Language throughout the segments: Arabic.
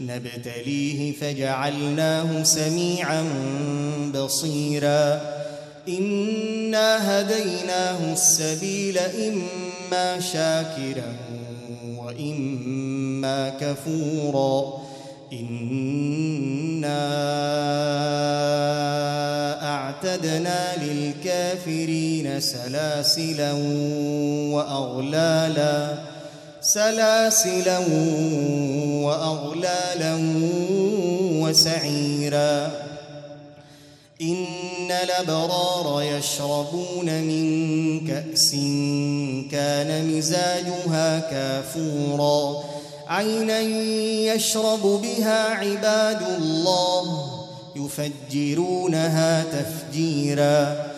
نبتليه فجعلناه سميعا بصيرا. إنا هديناه السبيل إما شاكرا وإما كفورا. إنا أعتدنا للكافرين سلاسلا وأغلالا. سلاسلا وأغلالا وسعيرا. إن الأبرار يشربون من كأس كان مزاجها كافورا. عينا يشرب بها عباد الله يفجرونها تفجيرا.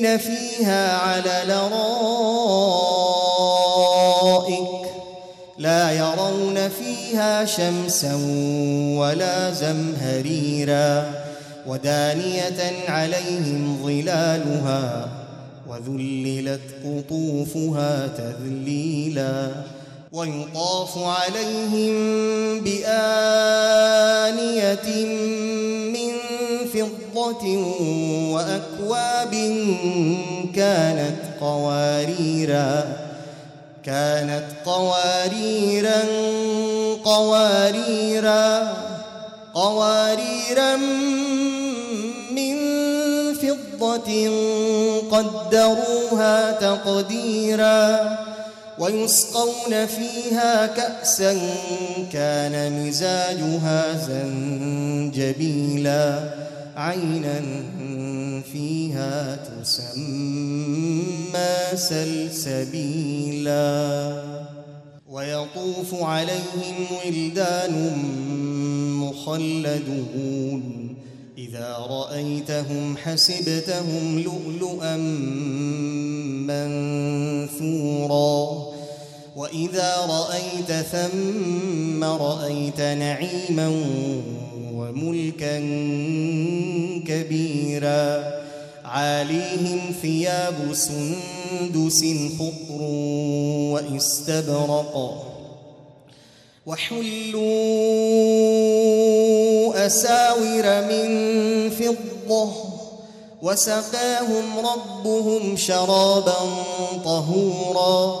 متكئين فيها على لرائك لا يرون فيها شمسا ولا زمهريرا ودانية عليهم ظلالها وذللت قطوفها تذليلا ويطاف عليهم بآنية فضة وأكواب كانت قواريرا كانت قواريرا قواريرا قواريرا من فضة قدروها تقديرا ويسقون فيها كأسا كان مزاجها زنجبيلا. عينا فيها تسمى سلسبيلا. ويطوف عليهم ولدان مخلدون. إذا رأيتهم حسبتهم لؤلؤا منثورا. وإذا رأيت ثم رأيت نعيما وملكا كبيرا عاليهم ثياب سندس خضر واستبرق وحلوا أساور من فضة وسقاهم ربهم شرابا طهورا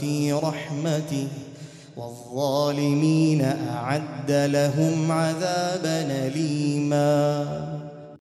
في رحمته والظالمين أعد لهم عذابا أليماً.